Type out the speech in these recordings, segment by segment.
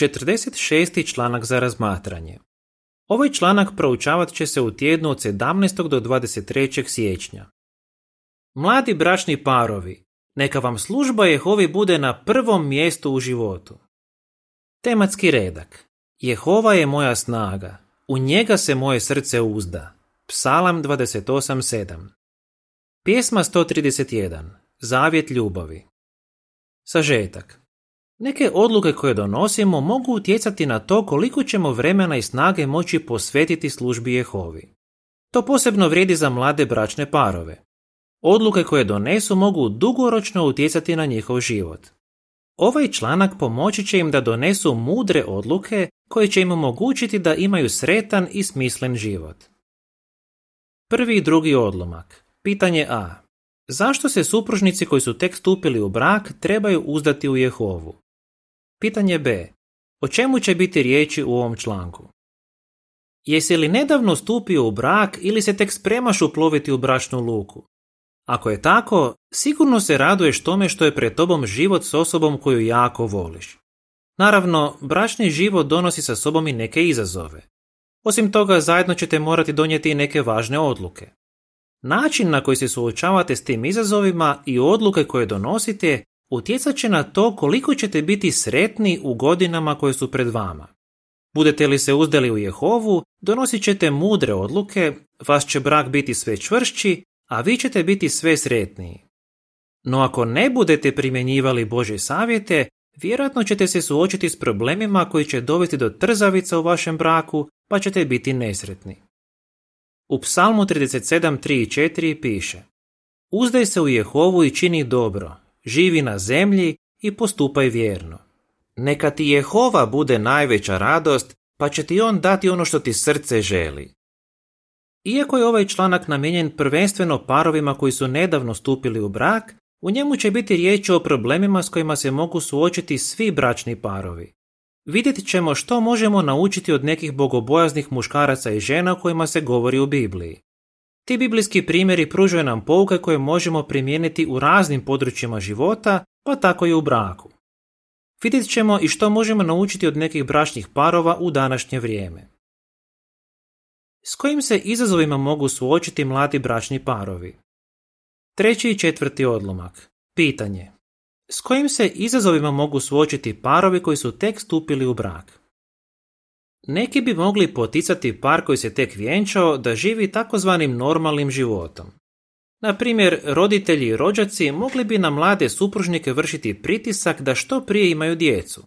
46. članak za razmatranje. Ovaj članak proučavat će se u tjednu od 17. do 23. siječnja. Mladi bračni parovi, neka vam služba Jehovi bude na prvom mjestu u životu. Tematski redak. Jehova je moja snaga, u njega se moje srce uzda. Psalam 28.7 Pjesma 131. Zavjet ljubavi. Sažetak. Neke odluke koje donosimo mogu utjecati na to koliko ćemo vremena i snage moći posvetiti službi Jehovi. To posebno vrijedi za mlade bračne parove. Odluke koje donesu mogu dugoročno utjecati na njihov život. Ovaj članak pomoći će im da donesu mudre odluke koje će im omogućiti da imaju sretan i smislen život. Prvi i drugi odlomak. Pitanje A. Zašto se supružnici koji su tek stupili u brak trebaju uzdati u Jehovu? Pitanje B. O čemu će biti riječi u ovom članku? Jesi li nedavno stupio u brak ili se tek spremaš uploviti u bračnu luku? Ako je tako, sigurno se raduješ tome što je pred tobom život s osobom koju jako voliš. Naravno, bračni život donosi sa sobom i neke izazove. Osim toga, zajedno ćete morati donijeti i neke važne odluke. Način na koji se suočavate s tim izazovima i odluke koje donosite utjecat će na to koliko ćete biti sretni u godinama koje su pred vama. Budete li se uzdali u Jehovu, donosit ćete mudre odluke, vas će brak biti sve čvršći, a vi ćete biti sve sretniji. No ako ne budete primjenjivali Bože savjete, vjerojatno ćete se suočiti s problemima koji će dovesti do trzavica u vašem braku, pa ćete biti nesretni. U psalmu 37, 3 i 4 piše Uzdaj se u Jehovu i čini dobro, živi na zemlji i postupaj vjerno. Neka ti Jehova bude najveća radost, pa će ti on dati ono što ti srce želi. Iako je ovaj članak namijenjen prvenstveno parovima koji su nedavno stupili u brak, u njemu će biti riječ o problemima s kojima se mogu suočiti svi bračni parovi. Vidjet ćemo što možemo naučiti od nekih bogobojaznih muškaraca i žena kojima se govori u Bibliji. Ti biblijski primjeri pružaju nam pouke koje možemo primijeniti u raznim područjima života, pa tako i u braku. Vidjet ćemo i što možemo naučiti od nekih bračnih parova u današnje vrijeme. S kojim se izazovima mogu suočiti mladi bračni parovi? Treći i četvrti odlomak. Pitanje. S kojim se izazovima mogu suočiti parovi koji su tek stupili u brak? Neki bi mogli poticati par koji se tek vjenčao da živi takozvanim normalnim životom. Na primjer, roditelji i rođaci mogli bi na mlade supružnike vršiti pritisak da što prije imaju djecu,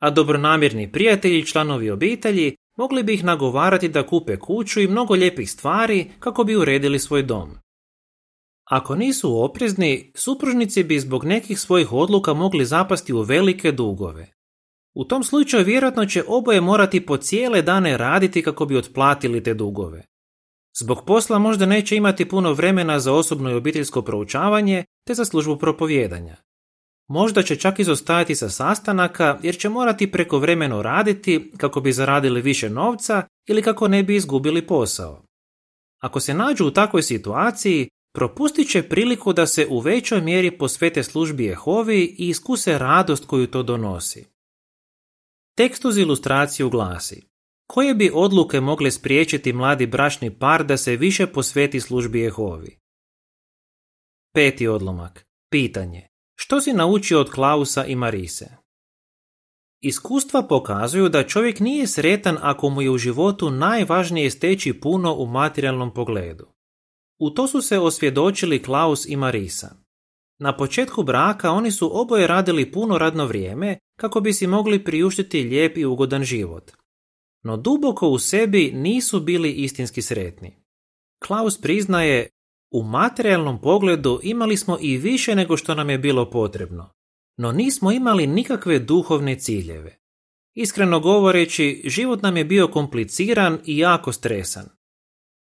a dobronamjerni prijatelji i članovi obitelji mogli bi ih nagovarati da kupe kuću i mnogo lijepih stvari kako bi uredili svoj dom. Ako nisu oprezni, supružnici bi zbog nekih svojih odluka mogli zapasti u velike dugove. U tom slučaju vjerojatno će oboje morati po cijele dane raditi kako bi otplatili te dugove. Zbog posla možda neće imati puno vremena za osobno i obiteljsko proučavanje te za službu propovjedanja. Možda će čak izostajati sa sastanaka jer će morati prekovremeno raditi kako bi zaradili više novca ili kako ne bi izgubili posao. Ako se nađu u takvoj situaciji, propustit će priliku da se u većoj mjeri posvete službi Jehovi i iskuse radost koju to donosi. Tekst uz ilustraciju glasi Koje bi odluke mogle spriječiti mladi bračni par da se više posveti službi Jehovi? Peti odlomak. Pitanje. Što si naučio od Klausa i Marise? Iskustva pokazuju da čovjek nije sretan ako mu je u životu najvažnije steći puno u materijalnom pogledu. U to su se osvjedočili Klaus i Marisa. Na početku braka oni su oboje radili puno radno vrijeme kako bi si mogli priuštiti lijep i ugodan život. No duboko u sebi nisu bili istinski sretni. Klaus priznaje u materijalnom pogledu imali smo i više nego što nam je bilo potrebno, no nismo imali nikakve duhovne ciljeve. Iskreno govoreći, život nam je bio kompliciran i jako stresan.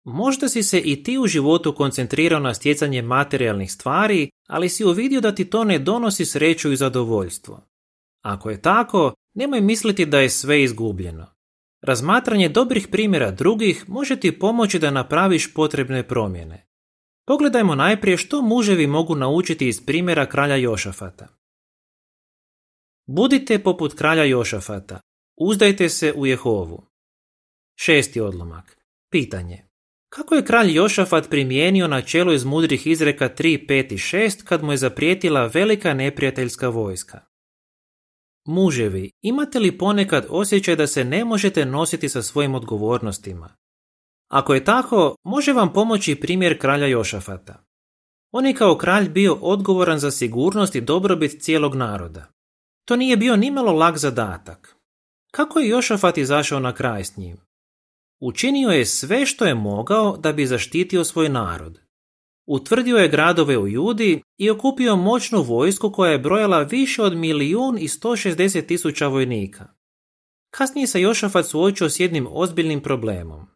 Možda si se i ti u životu koncentrirao na stjecanje materijalnih stvari, ali si uvidio da ti to ne donosi sreću i zadovoljstvo. Ako je tako, nemoj misliti da je sve izgubljeno. Razmatranje dobrih primjera drugih može ti pomoći da napraviš potrebne promjene. Pogledajmo najprije što muževi mogu naučiti iz primjera kralja Jošafata. Budite poput kralja Jošafata, uzdajte se u Jehovu. Šesti odlomak. Pitanje. Kako je kralj Jošafat primijenio načelo iz mudrih izreka 3, 5 i 6 kad mu je zaprijetila velika neprijateljska vojska? Muževi, imate li ponekad osjećaj da se ne možete nositi sa svojim odgovornostima? Ako je tako, može vam pomoći primjer kralja Jošafata. On je kao kralj bio odgovoran za sigurnost i dobrobit cijelog naroda. To nije bio nimalo lag zadatak. Kako je Jošafat izašao na kraj s njim? Učinio je sve što je mogao da bi zaštitio svoj narod. Utvrdio je gradove u Judi i okupio moćnu vojsku koja je brojala više od milijun i 160 tisuća vojnika. Kasnije se Jošafat suočio s jednim ozbiljnim problemom.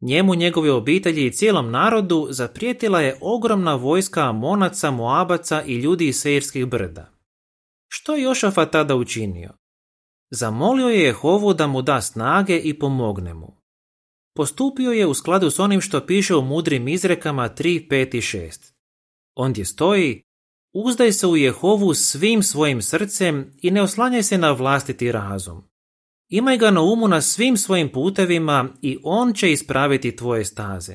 Njemu, njegove obitelji i cijelom narodu zaprijetila je ogromna vojska Amonaca, Moabaca i ljudi iz Seirskih brda. Što je Jošafat tada učinio? Zamolio je Jehovu da mu da snage i pomogne mu. Postupio je u skladu s onim što piše u mudrim izrekama 3, 5 i 6. Ondje stoji, uzdaj se u Jehovu svim svojim srcem i ne oslanjaj se na vlastiti razum. Imaj ga na umu na svim svojim putevima i on će ispraviti tvoje staze.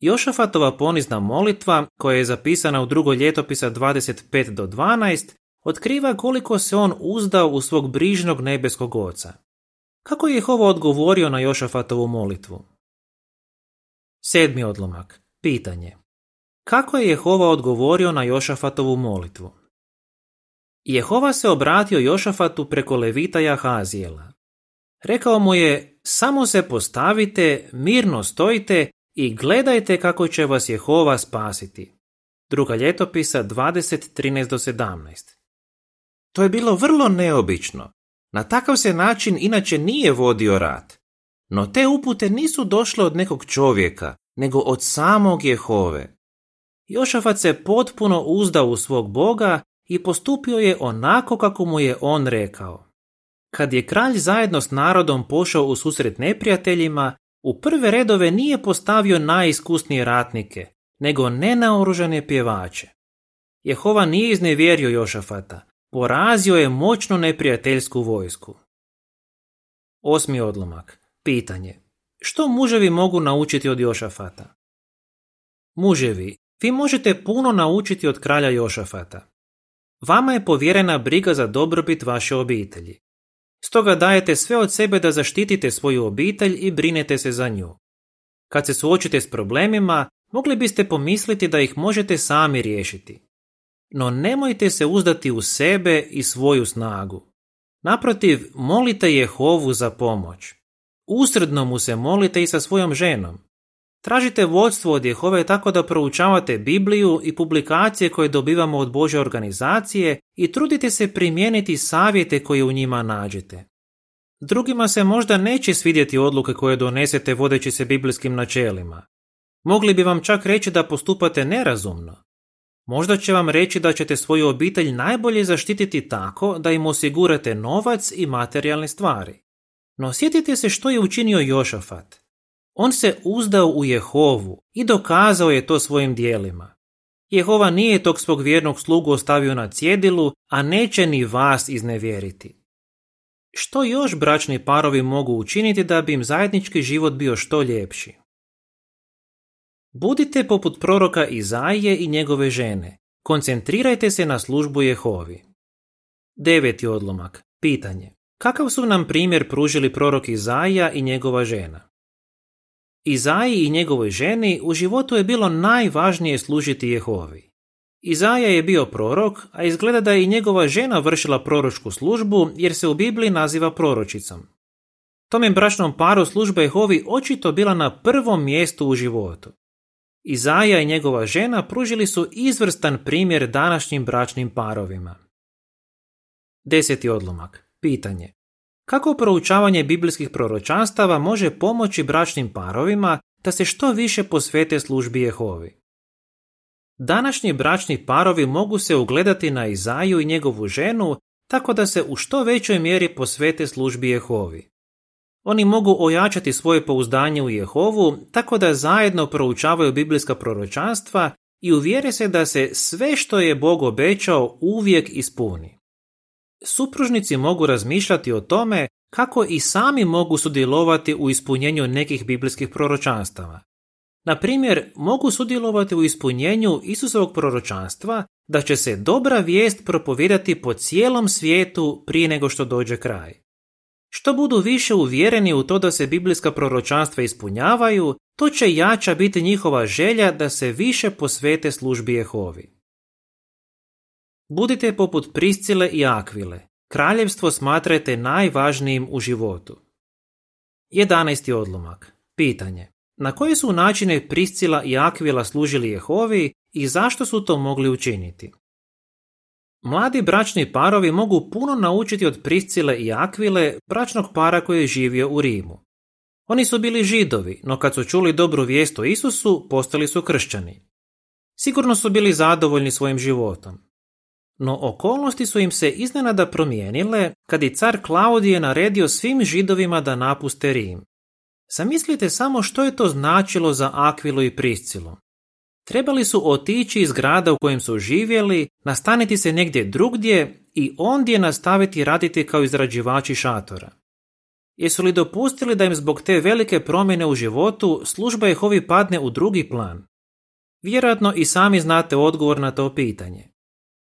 Jošafatova ponizna molitva, koja je zapisana u drugoj ljetopisa 25 do 12, otkriva koliko se on uzdao u svog brižnog nebeskog oca. Kako je Jehova odgovorio na Jošafatovu molitvu? Sedmi odlomak. Pitanje. Kako je Jehova odgovorio na Jošafatovu molitvu? Jehova se obratio Jošafatu preko levita Jahazijela. Rekao mu je, samo se postavite, mirno stojite i gledajte kako će vas Jehova spasiti. Druga ljetopisa 20.13 do 17. To je bilo vrlo neobično. Na takav se način inače nije vodio rat. No te upute nisu došle od nekog čovjeka, nego od samog Jehove. Jošafat se potpuno uzdao u svog Boga i postupio je onako kako mu je on rekao. Kad je kralj zajedno s narodom pošao u susret neprijateljima, u prve redove nije postavio najiskusnije ratnike, nego nenaoružane pjevače. Jehova nije iznevjerio Jošafata, porazio je moćnu neprijateljsku vojsku. Osmi odlomak. Pitanje. Što muževi mogu naučiti od Jošafata? Muževi, vi možete puno naučiti od kralja Jošafata. Vama je povjerena briga za dobrobit vaše obitelji. Stoga dajete sve od sebe da zaštitite svoju obitelj i brinete se za nju. Kad se suočite s problemima, mogli biste pomisliti da ih možete sami riješiti. No nemojte se uzdati u sebe i svoju snagu. Naprotiv, molite Jehovu za pomoć. Usredno mu se molite i sa svojom ženom. Tražite vodstvo od Jehove tako da proučavate Bibliju i publikacije koje dobivamo od Bože organizacije i trudite se primijeniti savjete koje u njima nađete. Drugima se možda neće svidjeti odluke koje donesete vodeći se biblijskim načelima. Mogli bi vam čak reći da postupate nerazumno. Možda će vam reći da ćete svoju obitelj najbolje zaštititi tako da im osigurate novac i materijalne stvari. No sjetite se što je učinio Jošafat. On se uzdao u Jehovu i dokazao je to svojim dijelima. Jehova nije tog svog vjernog slugu ostavio na cjedilu, a neće ni vas iznevjeriti. Što još bračni parovi mogu učiniti da bi im zajednički život bio što ljepši? Budite poput proroka Izaije i njegove žene. Koncentrirajte se na službu Jehovi. Deveti odlomak. Pitanje. Kakav su nam primjer pružili prorok Izaija i njegova žena? Izaji i njegovoj ženi u životu je bilo najvažnije služiti Jehovi. Izaja je bio prorok, a izgleda da je i njegova žena vršila proročku službu jer se u Bibliji naziva proročicom. Tome bračnom paru služba Jehovi očito bila na prvom mjestu u životu. Izaja i njegova žena pružili su izvrstan primjer današnjim bračnim parovima. Deseti odlomak. Pitanje. Kako proučavanje biblijskih proročanstava može pomoći bračnim parovima da se što više posvete službi Jehovi? Današnji bračni parovi mogu se ugledati na Izaju i njegovu ženu tako da se u što većoj mjeri posvete službi Jehovi. Oni mogu ojačati svoje pouzdanje u Jehovu tako da zajedno proučavaju biblijska proročanstva i uvjere se da se sve što je Bog obećao uvijek ispuni. supružnici mogu razmišljati o tome kako i sami mogu sudjelovati u ispunjenju nekih biblijskih proročanstava. Na primjer, mogu sudjelovati u ispunjenju Isusovog proročanstva da će se dobra vijest propovijedati po cijelom svijetu prije nego što dođe kraj. Što budu više uvjereni u to da se biblijska proročanstva ispunjavaju, to će jača biti njihova želja da se više posvete službi Jehovi. Budite poput Priscile i Akvile. Kraljevstvo smatrajte najvažnijim u životu. 11. odlomak. Pitanje. Na koje su načine Priscila i Akvila služili Jehovi i zašto su to mogli učiniti? Mladi bračni parovi mogu puno naučiti od Priscile i Akvile, bračnog para koji je živio u Rimu. Oni su bili židovi, no kad su čuli dobru vijest o Isusu, postali su kršćani. Sigurno su bili zadovoljni svojim životom. No okolnosti su im se iznenada promijenile kad je car Klaudije naredio svim židovima da napuste Rim. Zamislite samo što je to značilo za Akvilu i Priscilu. Trebali su otići iz grada u kojem su živjeli, nastaniti se negdje drugdje i ondje nastaviti raditi kao izrađivači šatora. Jesu li dopustili da im zbog te velike promjene u životu služba Jehovi padne u drugi plan? Vjerojatno i sami znate odgovor na to pitanje.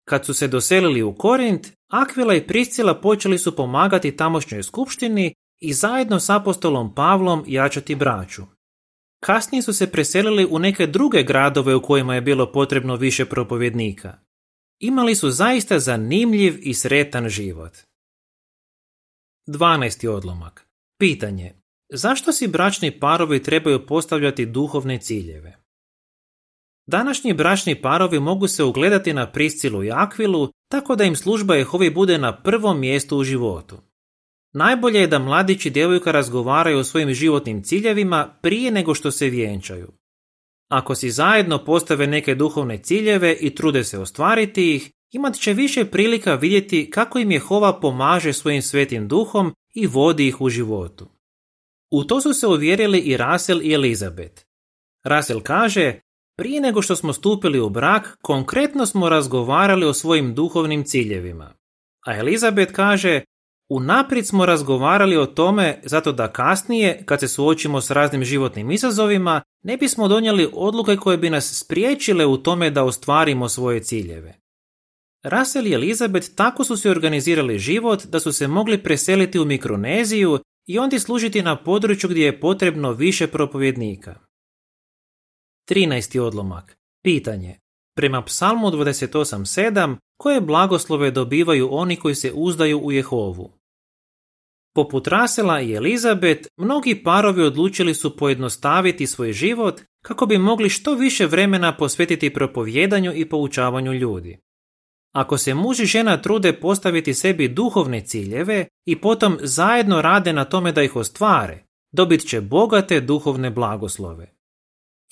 Kad su se doselili u Korint, Akvila i Priscila počeli su pomagati tamošnjoj skupštini i zajedno s apostolom Pavlom jačati braću. Kasnije su se preselili u neke druge gradove u kojima je bilo potrebno više propovjednika. Imali su zaista zanimljiv i sretan život. 12. odlomak. Pitanje. Zašto si bračni parovi trebaju postavljati duhovne ciljeve? Današnji bračni parovi mogu se ugledati na Priscilu i Akvilu, tako da im služba Jehovi bude na prvom mjestu u životu. Najbolje je da mladić i djevojka razgovaraju o svojim životnim ciljevima prije nego što se vjenčaju. Ako si zajedno postave neke duhovne ciljeve i trude se ostvariti ih, imat će više prilika vidjeti kako im Jehova pomaže svojim svetim duhom i vodi ih u životu. U to su se uvjerili i Rasel i Elizabet. Rasel kaže, prije nego što smo stupili u brak, konkretno smo razgovarali o svojim duhovnim ciljevima. A Elizabet kaže, Unaprijed smo razgovarali o tome zato da kasnije, kad se suočimo s raznim životnim izazovima, ne bismo donijeli odluke koje bi nas spriječile u tome da ostvarimo svoje ciljeve. Russell i Elizabeth tako su se organizirali život da su se mogli preseliti u Mikroneziju i onda služiti na području gdje je potrebno više propovjednika. 13. odlomak. Pitanje. Prema psalmu 28.7, koje blagoslove dobivaju oni koji se uzdaju u Jehovu? Poput Rasela i Elizabet, mnogi parovi odlučili su pojednostaviti svoj život kako bi mogli što više vremena posvetiti propovjedanju i poučavanju ljudi. Ako se muž i žena trude postaviti sebi duhovne ciljeve i potom zajedno rade na tome da ih ostvare, dobit će bogate duhovne blagoslove.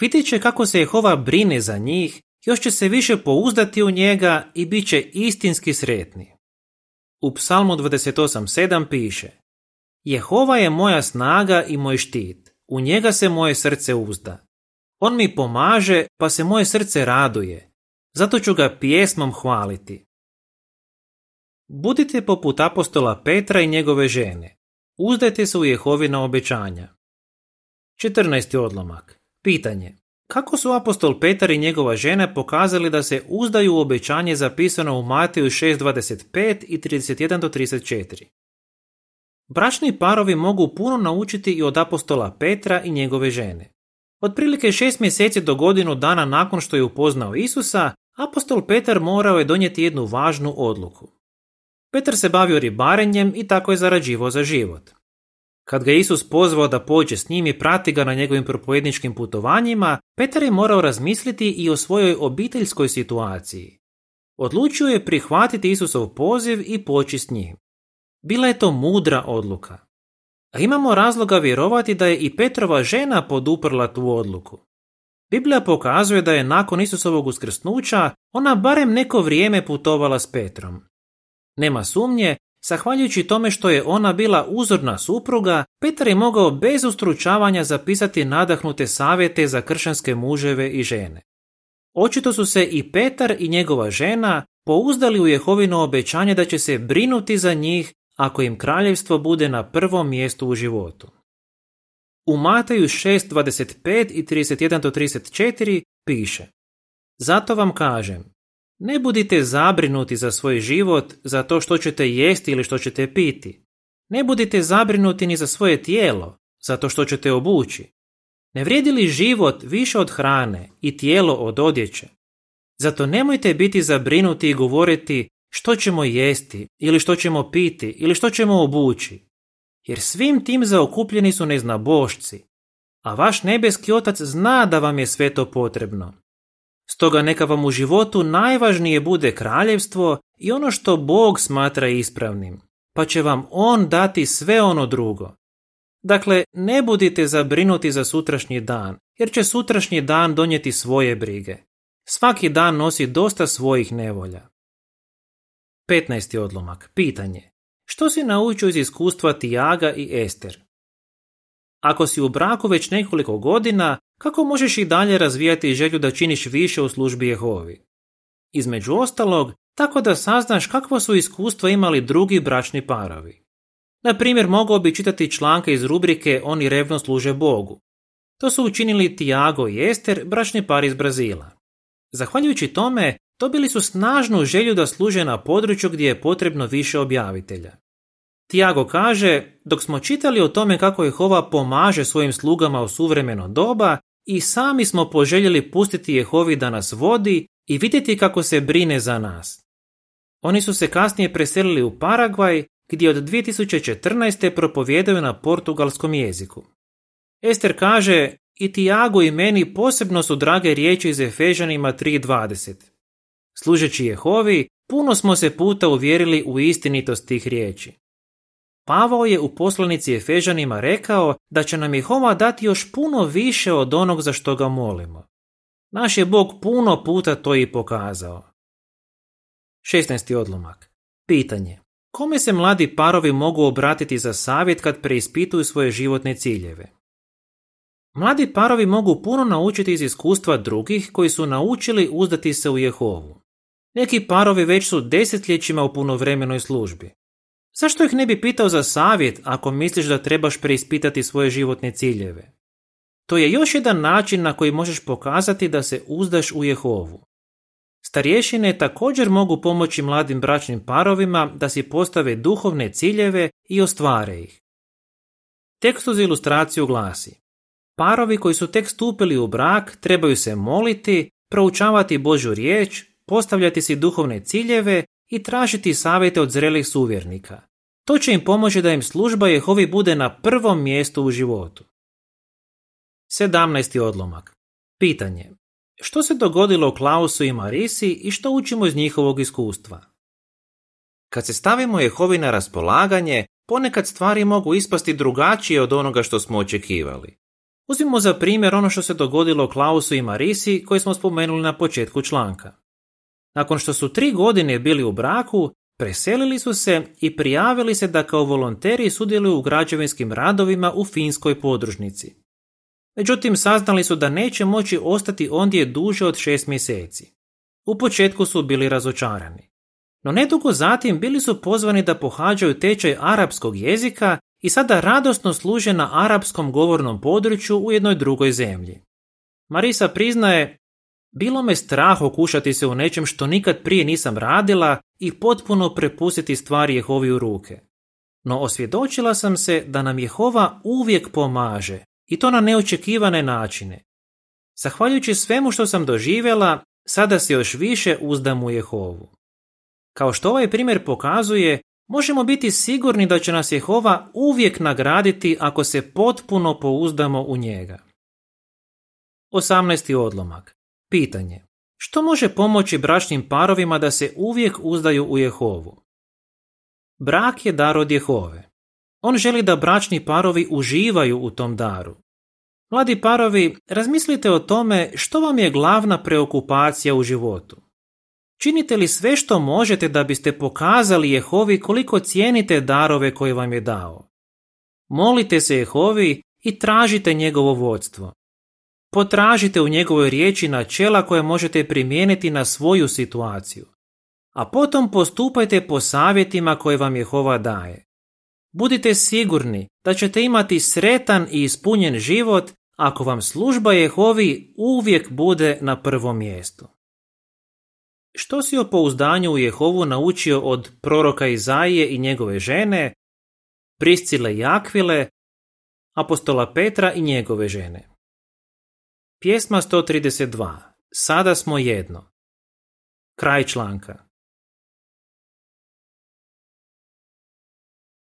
Vidjet će kako se Jehova brine za njih, još će se više pouzdati u njega i bit će istinski sretni. U psalmu 28.7 piše Jehova je moja snaga i moj štit, u njega se moje srce uzda. On mi pomaže, pa se moje srce raduje, zato ću ga pjesmom hvaliti. Budite poput apostola Petra i njegove žene. Uzdajte se u Jehovina obećanja. 14. odlomak. Pitanje. Kako su apostol Petar i njegova žena pokazali da se uzdaju u obećanje zapisano u Mateju 6.25 i 31 do 34? Bračni parovi mogu puno naučiti i od apostola Petra i njegove žene. Otprilike šest mjeseci do godinu dana nakon što je upoznao Isusa, apostol Petar morao je donijeti jednu važnu odluku. Petar se bavio ribarenjem i tako je zarađivao za život. Kad ga Isus pozvao da pođe s njim i prati ga na njegovim propojedničkim putovanjima, Petar je morao razmisliti i o svojoj obiteljskoj situaciji. Odlučio je prihvatiti Isusov poziv i poći s njim. Bila je to mudra odluka. A imamo razloga vjerovati da je i Petrova žena poduprla tu odluku. Biblija pokazuje da je nakon Isusovog uskrsnuća ona barem neko vrijeme putovala s Petrom. Nema sumnje, zahvaljujući tome što je ona bila uzorna supruga, Petar je mogao bez ustručavanja zapisati nadahnute savjete za kršćanske muževe i žene. Očito su se i Petar i njegova žena pouzdali u Jehovino obećanje da će se brinuti za njih ako im kraljevstvo bude na prvom mjestu u životu. U Mataju 6.25 i 31-34 piše Zato vam kažem, ne budite zabrinuti za svoj život, za to što ćete jesti ili što ćete piti. Ne budite zabrinuti ni za svoje tijelo, za to što ćete obući. Ne vrijedi li život više od hrane i tijelo od odjeće? Zato nemojte biti zabrinuti i govoriti što ćemo jesti ili što ćemo piti ili što ćemo obući. Jer svim tim zaokupljeni su neznabošci, a vaš nebeski otac zna da vam je sve to potrebno. Stoga neka vam u životu najvažnije bude kraljevstvo i ono što Bog smatra ispravnim, pa će vam On dati sve ono drugo. Dakle, ne budite zabrinuti za sutrašnji dan, jer će sutrašnji dan donijeti svoje brige. Svaki dan nosi dosta svojih nevolja. 15. odlomak. Pitanje. Što si naučio iz iskustva Tijaga i Ester? Ako si u braku već nekoliko godina, kako možeš i dalje razvijati želju da činiš više u službi Jehovi? Između ostalog, tako da saznaš kakva su iskustva imali drugi bračni parovi. Na primjer, mogao bi čitati članke iz rubrike Oni revno služe Bogu. To su učinili Tiago i Ester, bračni par iz Brazila. Zahvaljujući tome, dobili su snažnu želju da služe na području gdje je potrebno više objavitelja. Tiago kaže, dok smo čitali o tome kako Jehova pomaže svojim slugama u suvremeno doba, i sami smo poželjeli pustiti Jehovi da nas vodi i vidjeti kako se brine za nas. Oni su se kasnije preselili u Paragvaj, gdje od 2014. propovjedaju na portugalskom jeziku. Ester kaže, i Tiago i meni posebno su drage riječi iz Efežanima 3.20. Služeći Jehovi, puno smo se puta uvjerili u istinitost tih riječi. Pavao je u poslanici Efežanima rekao da će nam Jehova dati još puno više od onog za što ga molimo. Naš je Bog puno puta to i pokazao. 16. odlomak. Pitanje. Kome se mladi parovi mogu obratiti za savjet kad preispituju svoje životne ciljeve? Mladi parovi mogu puno naučiti iz iskustva drugih koji su naučili uzdati se u Jehovu. Neki parovi već su desetljećima u punovremenoj službi. Zašto ih ne bi pitao za savjet ako misliš da trebaš preispitati svoje životne ciljeve? To je još jedan način na koji možeš pokazati da se uzdaš u Jehovu. Starješine također mogu pomoći mladim bračnim parovima da si postave duhovne ciljeve i ostvare ih. Tekst uz ilustraciju glasi Parovi koji su tek stupili u brak trebaju se moliti, proučavati Božju riječ, postavljati si duhovne ciljeve i tražiti savjete od zrelih suvjernika. To će im pomoći da im služba Jehovi bude na prvom mjestu u životu. 17. odlomak. Pitanje. Što se dogodilo Klausu i Marisi i što učimo iz njihovog iskustva? Kad se stavimo Jehovi na raspolaganje, ponekad stvari mogu ispasti drugačije od onoga što smo očekivali. Uzmimo za primjer ono što se dogodilo Klausu i Marisi koje smo spomenuli na početku članka. Nakon što su tri godine bili u braku, preselili su se i prijavili se da kao volonteri sudjeluju u građevinskim radovima u finskoj podružnici. Međutim, saznali su da neće moći ostati ondje duže od šest mjeseci. U početku su bili razočarani. No nedugo zatim bili su pozvani da pohađaju tečaj arapskog jezika i sada radosno služe na arapskom govornom području u jednoj drugoj zemlji. Marisa priznaje, bilo me strah okušati se u nečem što nikad prije nisam radila i potpuno prepustiti stvari Jehovi u ruke. No osvjedočila sam se da nam Jehova uvijek pomaže i to na neočekivane načine. Zahvaljujući svemu što sam doživjela, sada se još više uzdam u Jehovu. Kao što ovaj primjer pokazuje, možemo biti sigurni da će nas Jehova uvijek nagraditi ako se potpuno pouzdamo u njega. 18. odlomak. Pitanje. Što može pomoći bračnim parovima da se uvijek uzdaju u Jehovu? Brak je dar od Jehove. On želi da bračni parovi uživaju u tom daru. Mladi parovi, razmislite o tome što vam je glavna preokupacija u životu. Činite li sve što možete da biste pokazali Jehovi koliko cijenite darove koje vam je dao? Molite se Jehovi i tražite njegovo vodstvo. Potražite u njegovoj riječi načela koje možete primijeniti na svoju situaciju. a potom postupajte po savjetima koje vam Jehova daje. Budite sigurni da ćete imati sretan i ispunjen život ako vam služba Jehovi uvijek bude na prvom mjestu. Što si o pouzdanju u Jehovu naučio od proroka Izaije i njegove žene, Priscile i Akvile, apostola Petra i njegove žene? Pjesma 132. Sada smo jedno. Kraj članka.